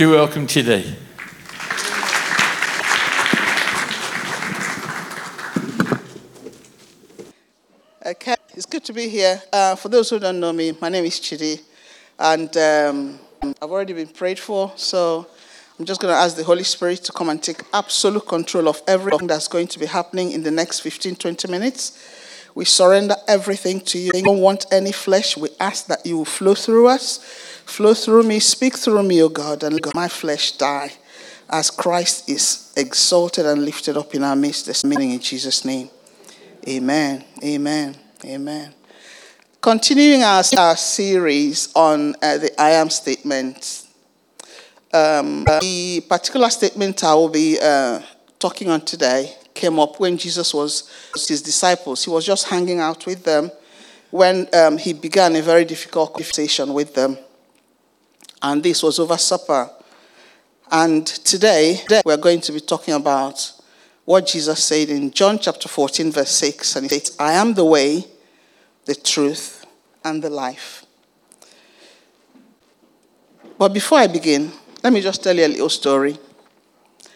to welcome today. Okay, it's good to be here. Uh, for those who don't know me, my name is Chidi, and um, I've already been prayed for, so I'm just going to ask the Holy Spirit to come and take absolute control of everything that's going to be happening in the next 15, 20 minutes. We surrender everything to you. We don't want any flesh. We ask that you will flow through us, flow through me, speak through me, O God, and let my flesh die as Christ is exalted and lifted up in our midst this morning in Jesus' name. Amen. Amen. Amen. Continuing our, our series on uh, the I am statement. Um, the particular statement I will be uh, talking on today came up when Jesus was with his disciples. He was just hanging out with them when um, he began a very difficult conversation with them. And this was over supper. And today, we're going to be talking about what Jesus said in John chapter 14, verse 6. And he says, I am the way, the truth, and the life. But before I begin, let me just tell you a little story.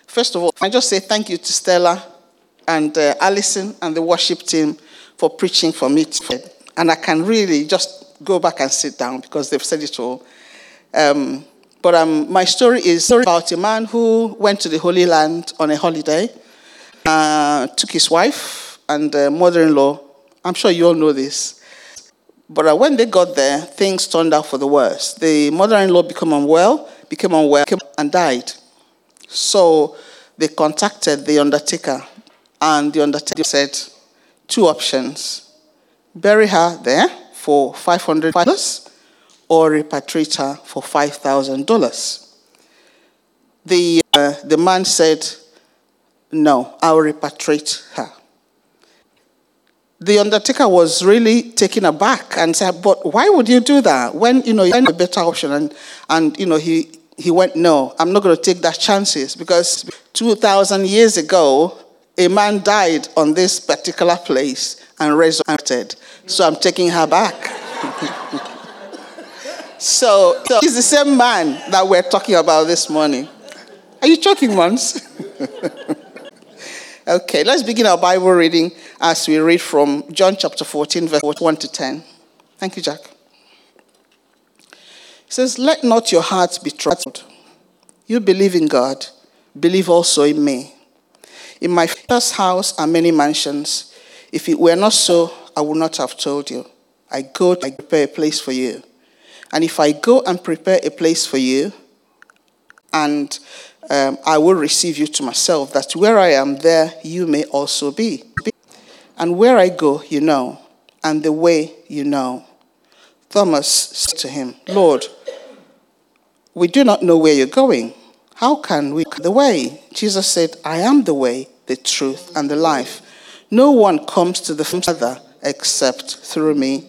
First of all, I just say thank you to Stella and uh, Alison and the worship team for preaching for me. And I can really just go back and sit down because they've said it all. Um, but um, my story is about a man who went to the Holy Land on a holiday uh, took his wife and uh, mother-in-law. I'm sure you all know this. But uh, when they got there, things turned out for the worse. The mother-in-law became unwell, became unwell, and died. So they contacted the undertaker, and the undertaker said, two options: bury her there for five hundred dollars, or repatriate her for five thousand dollars. The uh, the man said, no, I'll repatriate her. The undertaker was really taken aback and said, But why would you do that? When you know you had a better option and and you know he he went, No, I'm not gonna take that chances because two thousand years ago a man died on this particular place and resurrected. So I'm taking her back. So, so he's the same man that we're talking about this morning. Are you choking once? Okay, let's begin our Bible reading as we read from John chapter 14, verse 1 to 10. Thank you, Jack. It says, Let not your hearts be troubled. You believe in God, believe also in me. In my father's house are many mansions. If it were not so, I would not have told you. I go to prepare a place for you. And if I go and prepare a place for you, and um, I will receive you to myself, that where I am, there you may also be. And where I go, you know, and the way you know. Thomas said to him, Lord, we do not know where you're going. How can we the way? Jesus said, I am the way, the truth, and the life. No one comes to the Father except through me.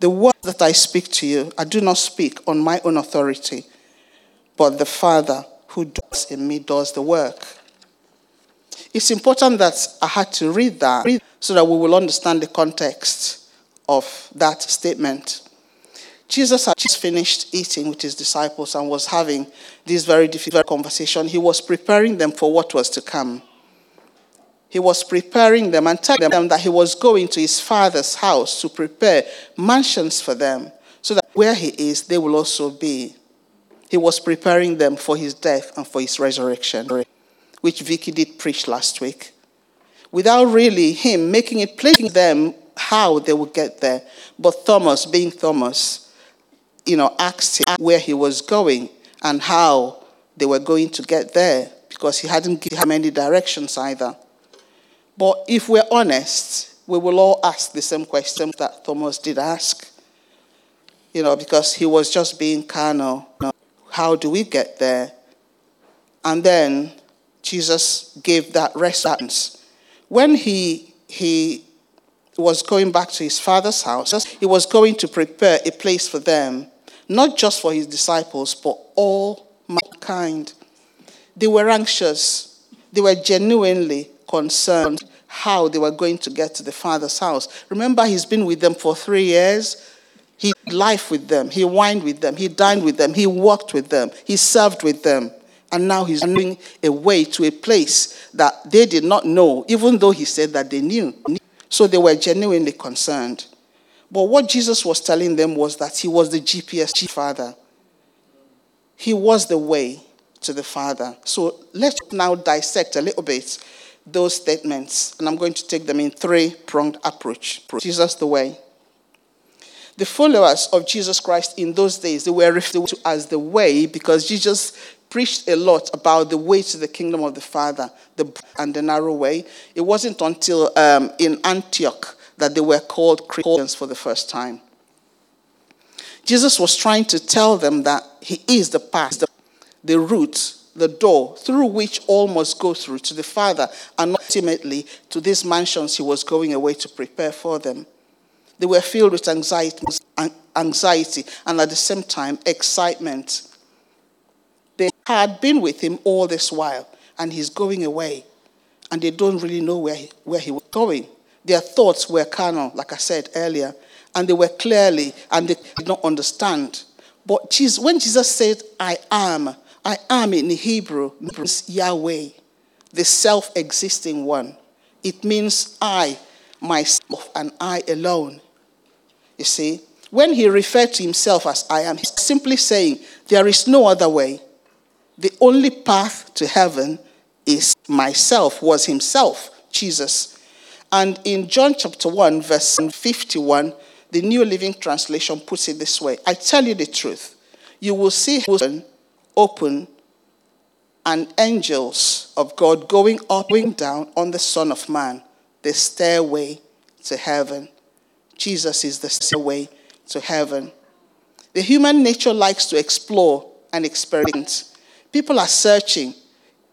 The words that I speak to you, I do not speak on my own authority but the Father who does in me does the work. It's important that I had to read that so that we will understand the context of that statement. Jesus had just finished eating with his disciples and was having this very difficult conversation. He was preparing them for what was to come. He was preparing them and telling them that he was going to his father's house to prepare mansions for them so that where he is, they will also be. He was preparing them for his death and for his resurrection, which Vicky did preach last week. Without really him making it plain to them how they would get there. But Thomas, being Thomas, you know, asked him where he was going and how they were going to get there because he hadn't given him any directions either. But if we're honest, we will all ask the same question that Thomas did ask. You know, because he was just being carnal. How do we get there? And then Jesus gave that response. When he, he was going back to his father's house, he was going to prepare a place for them, not just for his disciples, but all mankind. They were anxious, they were genuinely concerned how they were going to get to the father's house. Remember, he's been with them for three years. He life with them, he wined with them, he dined with them, he walked with them, he served with them. And now he's running away to a place that they did not know, even though he said that they knew. So they were genuinely concerned. But what Jesus was telling them was that he was the GPS Father. He was the way to the Father. So let's now dissect a little bit those statements, and I'm going to take them in three pronged approach. Jesus the way. The followers of Jesus Christ in those days, they were referred to as the way because Jesus preached a lot about the way to the kingdom of the Father the, and the narrow way. It wasn't until um, in Antioch that they were called Christians for the first time. Jesus was trying to tell them that He is the path, the, route, the door through which all must go through to the Father, and ultimately to these mansions He was going away to prepare for them. They were filled with anxiety, and at the same time excitement they had been with him all this while, and he's going away. And they don't really know where he, where he was going. Their thoughts were carnal, like I said earlier, and they were clearly, and they did not understand. But Jesus, when Jesus said, I am, I am in Hebrew means Yahweh, the self existing one. It means I, myself, and I alone. You see, when he referred to himself as I am, he's simply saying, There is no other way the only path to heaven is myself, was himself, Jesus. And in John chapter 1, verse 51, the New Living Translation puts it this way I tell you the truth. You will see heaven open and angels of God going up, going down on the Son of Man, the stairway to heaven. Jesus is the stairway to heaven. The human nature likes to explore and experiment. People are searching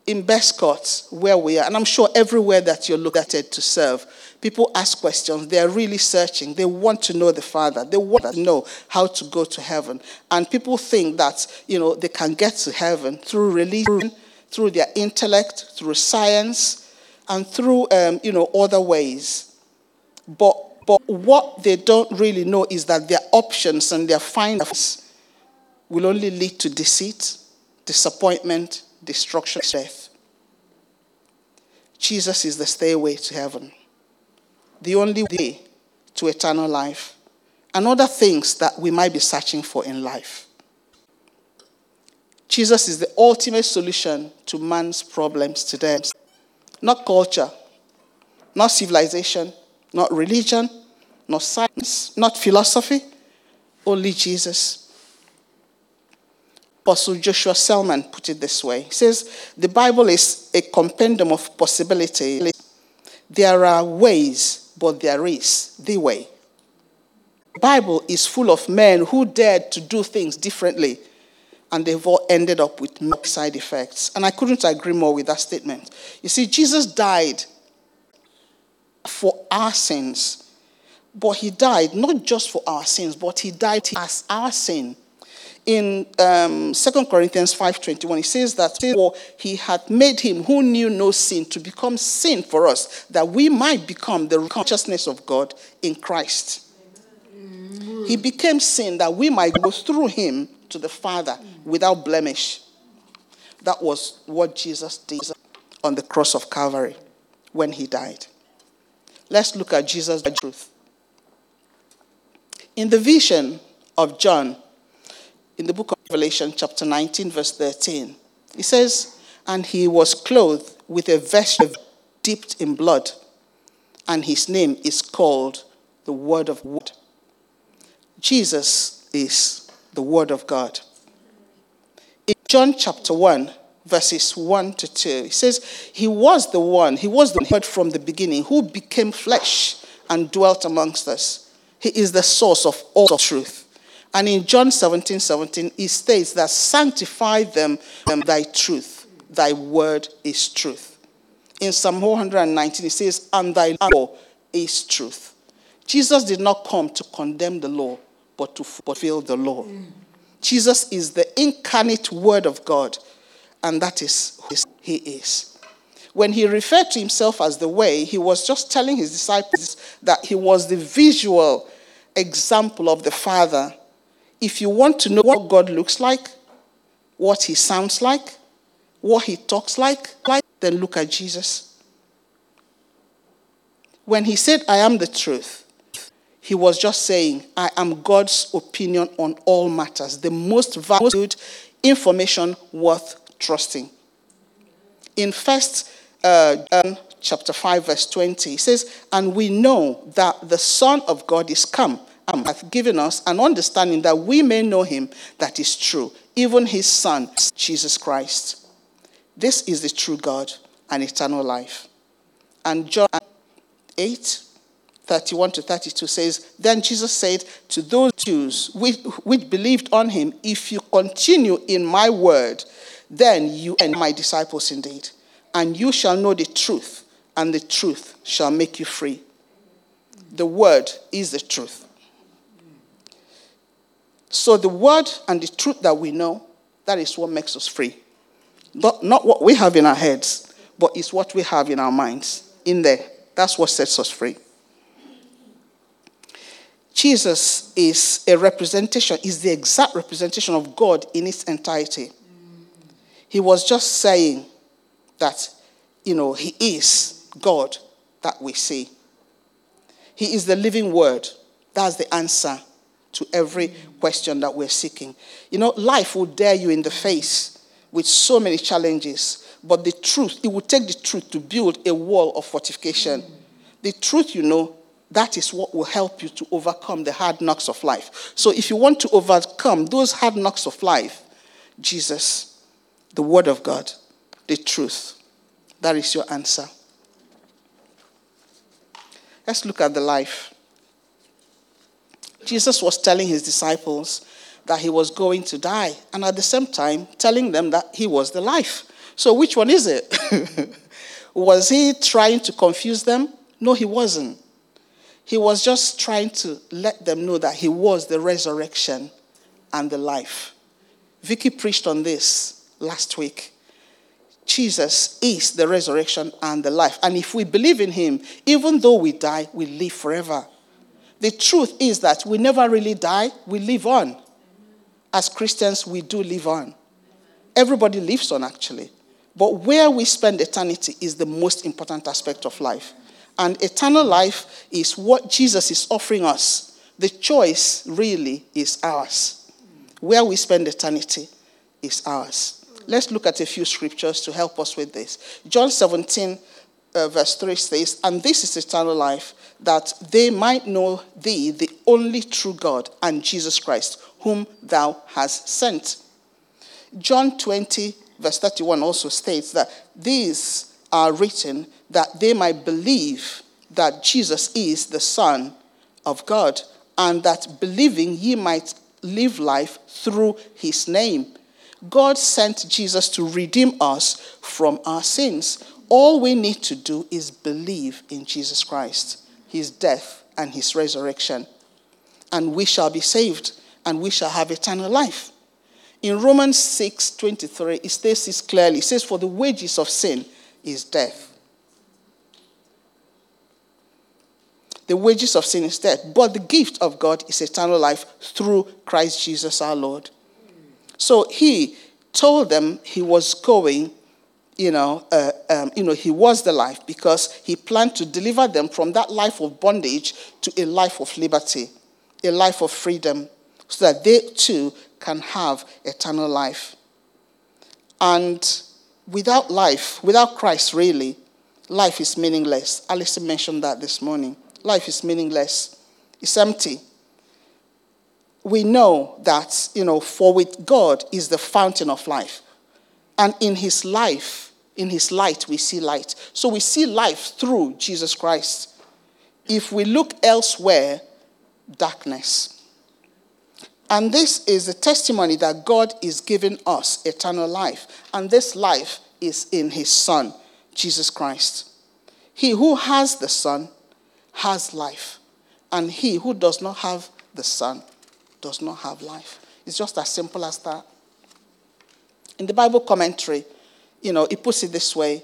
in Bescott, where we are, and I'm sure everywhere that you're at to serve, people ask questions. They're really searching. They want to know the Father. They want to know how to go to heaven. And people think that, you know, they can get to heaven through religion, through their intellect, through science, and through, um, you know, other ways. But, but what they don't really know is that their options and their findings will only lead to deceit disappointment, destruction, death. Jesus is the stairway to heaven, the only way to eternal life, and other things that we might be searching for in life. Jesus is the ultimate solution to man's problems today. Not culture, not civilization, not religion, not science, not philosophy, only Jesus. Apostle Joshua Selman put it this way. He says, The Bible is a compendium of possibilities. There are ways, but there is the way. The Bible is full of men who dared to do things differently, and they've all ended up with side effects. And I couldn't agree more with that statement. You see, Jesus died for our sins, but he died not just for our sins, but he died as our sin in um, 2 Corinthians 5.21, he says that for he had made him who knew no sin to become sin for us, that we might become the consciousness of God in Christ. He became sin that we might go through him to the Father without blemish. That was what Jesus did on the cross of Calvary when he died. Let's look at Jesus' truth. In the vision of John, in the book of Revelation, chapter 19, verse 13. He says, And he was clothed with a vesture dipped in blood, and his name is called the Word of God. Jesus is the Word of God. In John chapter 1, verses 1 to 2, he says, He was the one, He was the Word from the beginning, who became flesh and dwelt amongst us. He is the source of all truth And in John 17 17, it states that sanctify them, them thy truth. Thy word is truth. In Psalm 119, he says, and thy law is truth. Jesus did not come to condemn the law, but to fulfill the law. Jesus is the incarnate word of God, and that is who he is. When he referred to himself as the way, he was just telling his disciples that he was the visual example of the Father. If you want to know what God looks like, what he sounds like, what he talks like, then look at Jesus. When he said, I am the truth, he was just saying, I am God's opinion on all matters, the most valued information worth trusting. In first uh, John chapter 5, verse 20, he says, And we know that the Son of God is come and hath given us an understanding that we may know him that is true, even his Son, Jesus Christ. This is the true God and eternal life. And John 8, 31 to 32 says, Then Jesus said to those Jews which, believed on him, If you continue in my word, then you are my disciples indeed. And you shall know the truth, and the truth shall make you free. The word is the truth. So the word and the truth that we know, that is what makes us free. Not, not what we have in our heads, but it's what we have in our minds. In there. That's what sets us free. Jesus is a representation, is the exact representation of God in its entirety. He was just saying that, you know, He is God that we see. He is the living word. That's the answer to every question that we're seeking. You know, life will dare you in the face with so many challenges, but the truth, it will take the truth to build a wall of fortification. The truth, you know, that is what will help you to overcome the hard knocks of life. So, if you want to overcome those hard knocks of life, Jesus, the Word of God, the truth, that is your answer. Let's look at the life. Jesus was telling his disciples that he was going to die, and at the same time, telling them that he was the life. So, which one is it? was he trying to confuse them? No, he wasn't. He was just trying to let them know that he was the resurrection and the life. Vicky preached on this last week. Jesus is the resurrection and the life. And if we believe in him, even though we die, we live forever. The truth is that we never really die, we live on. As Christians, we do live on. Everybody lives on, actually. But where we spend eternity is the most important aspect of life. And eternal life is what Jesus is offering us. The choice really is ours. Where we spend eternity is ours. Let's look at a few scriptures to help us with this. John 17, uh, verse 3 says, And this is eternal life, that they might know thee, the only true God, and Jesus Christ, whom thou hast sent. John 20, verse 31 also states that these are written that they might believe that Jesus is the Son of God, and that believing ye might live life through his name. God sent Jesus to redeem us from our sins. All we need to do is believe in Jesus Christ, his death, and his resurrection. And we shall be saved, and we shall have eternal life. In Romans 6 23, it states this clearly. It says, For the wages of sin is death. The wages of sin is death, but the gift of God is eternal life through Christ Jesus our Lord. So he told them he was going, you know, uh, um, you know, he was the life because he planned to deliver them from that life of bondage to a life of liberty, a life of freedom, so that they too can have eternal life. And without life, without Christ, really, life is meaningless. Alison mentioned that this morning. Life is meaningless, it's empty. We know that, you know, for with God is the fountain of life. And in his life, in his light, we see light. So we see life through Jesus Christ. If we look elsewhere, darkness. And this is the testimony that God is giving us eternal life. And this life is in his Son, Jesus Christ. He who has the Son has life. And he who does not have the Son does not have life. It's just as simple as that. In the Bible commentary, you know, it puts it this way.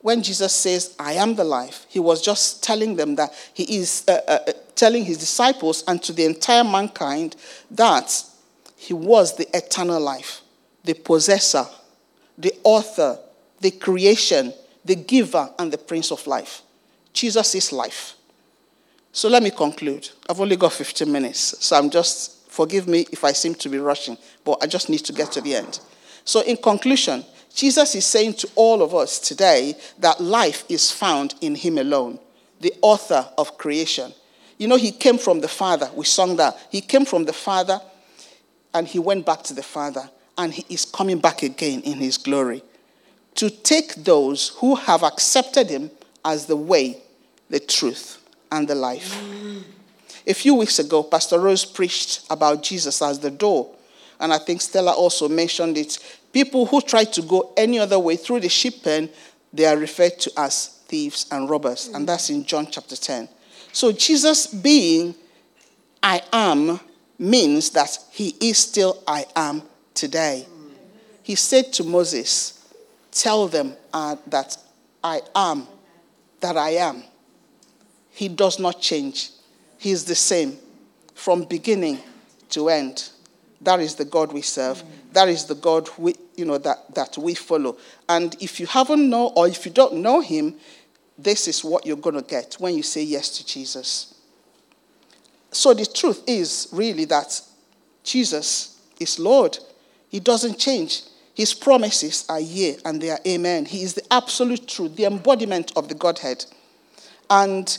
When Jesus says, I am the life, he was just telling them that he is uh, uh, uh, telling his disciples and to the entire mankind that he was the eternal life, the possessor, the author, the creation, the giver, and the prince of life. Jesus is life. So let me conclude. I've only got 15 minutes, so I'm just, forgive me if I seem to be rushing, but I just need to get to the end. So, in conclusion, Jesus is saying to all of us today that life is found in Him alone, the author of creation. You know, He came from the Father. We sung that. He came from the Father and He went back to the Father, and He is coming back again in His glory to take those who have accepted Him as the way, the truth, and the life. A few weeks ago, Pastor Rose preached about Jesus as the door. And I think Stella also mentioned it People who try to go any other way through the sheep pen, they are referred to as thieves and robbers. And that's in John chapter 10. So Jesus being I am means that he is still I am today. He said to Moses, Tell them uh, that I am, that I am. He does not change. He is the same from beginning to end. That is the God we serve. That is the God we, you know, that, that we follow. And if you haven't know or if you don't know him, this is what you're going to get when you say yes to Jesus. So the truth is really that Jesus is Lord. He doesn't change. His promises are yea and they are amen. He is the absolute truth, the embodiment of the Godhead. And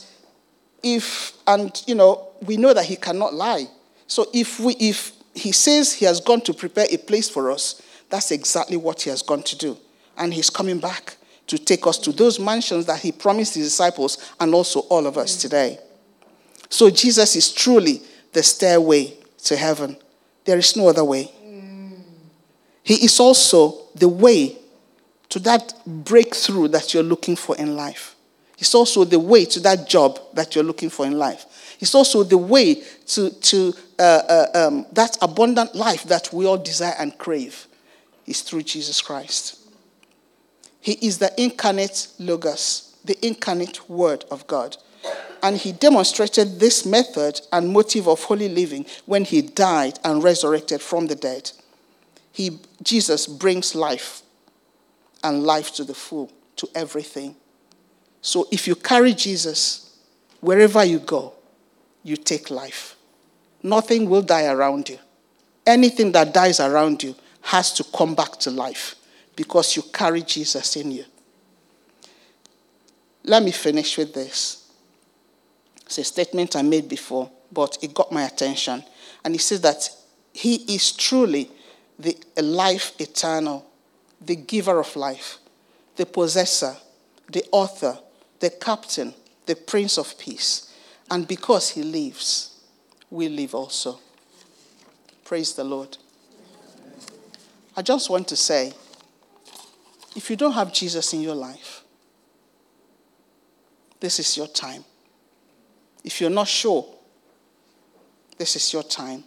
if and you know, we know that he cannot lie. So if we if he says he has gone to prepare a place for us, that's exactly what he has gone to do. And he's coming back to take us to those mansions that he promised his disciples and also all of us today. So Jesus is truly the stairway to heaven. There is no other way. He is also the way to that breakthrough that you're looking for in life. It's also the way to that job that you're looking for in life. It's also the way to, to uh, uh, um, that abundant life that we all desire and crave is through Jesus Christ. He is the incarnate Logos, the incarnate Word of God. And he demonstrated this method and motive of holy living when he died and resurrected from the dead. He, Jesus brings life and life to the full, to everything. So if you carry Jesus, wherever you go, you take life. Nothing will die around you. Anything that dies around you has to come back to life because you carry Jesus in you. Let me finish with this. It's a statement I made before, but it got my attention. And he says that he is truly the life eternal, the giver of life, the possessor, the author, the captain, the prince of peace. And because he lives, we live also. Praise the Lord. I just want to say if you don't have Jesus in your life, this is your time. If you're not sure, this is your time.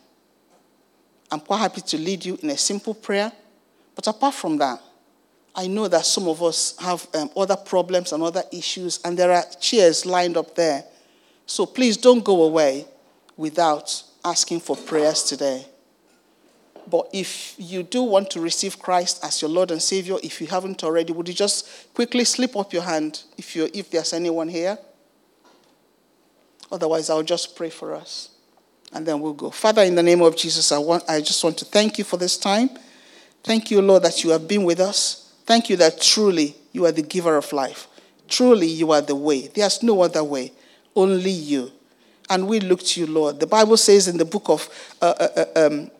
I'm quite happy to lead you in a simple prayer. But apart from that, I know that some of us have um, other problems and other issues, and there are chairs lined up there. So please don't go away without asking for prayers today. But if you do want to receive Christ as your Lord and Savior, if you haven't already, would you just quickly slip up your hand if, you if there's anyone here? Otherwise, I'll just pray for us and then we'll go. Father, in the name of Jesus, I, want, I just want to thank you for this time. Thank you, Lord, that you have been with us. Thank you that truly you are the giver of life. Truly, you are the way. There's no other way, only you. And we look to you, Lord. The Bible says in the book of uh, uh, uh um,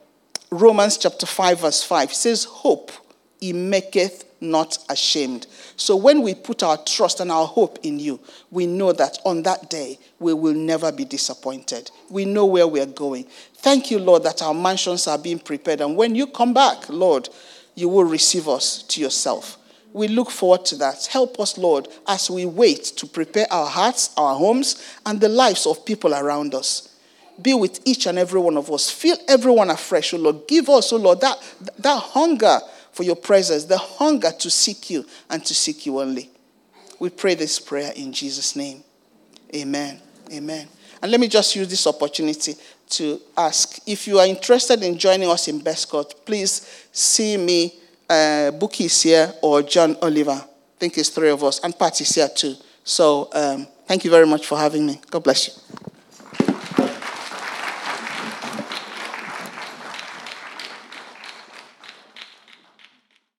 Romans chapter 5, verse 5, it says, Hope he maketh not ashamed. So when we put our trust and our hope in you, we know that on that day we will never be disappointed. We know where we are going. Thank you, Lord, that our mansions are being prepared. And when you come back, Lord, you will receive us to yourself. We look forward to that. Help us, Lord, as we wait to prepare our hearts, our homes, and the lives of people around us. Be with each and every one of us. Feel everyone afresh, O Lord. Give us, O Lord, that, that hunger for your presence, the hunger to seek you and to seek you only. We pray this prayer in Jesus' name. Amen. Amen. And let me just use this opportunity to ask if you are interested in joining us in Bestcourt, please see me. Uh, Bookie is here or John Oliver. I think it's three of us, and Pat is here too. So um, thank you very much for having me. God bless you.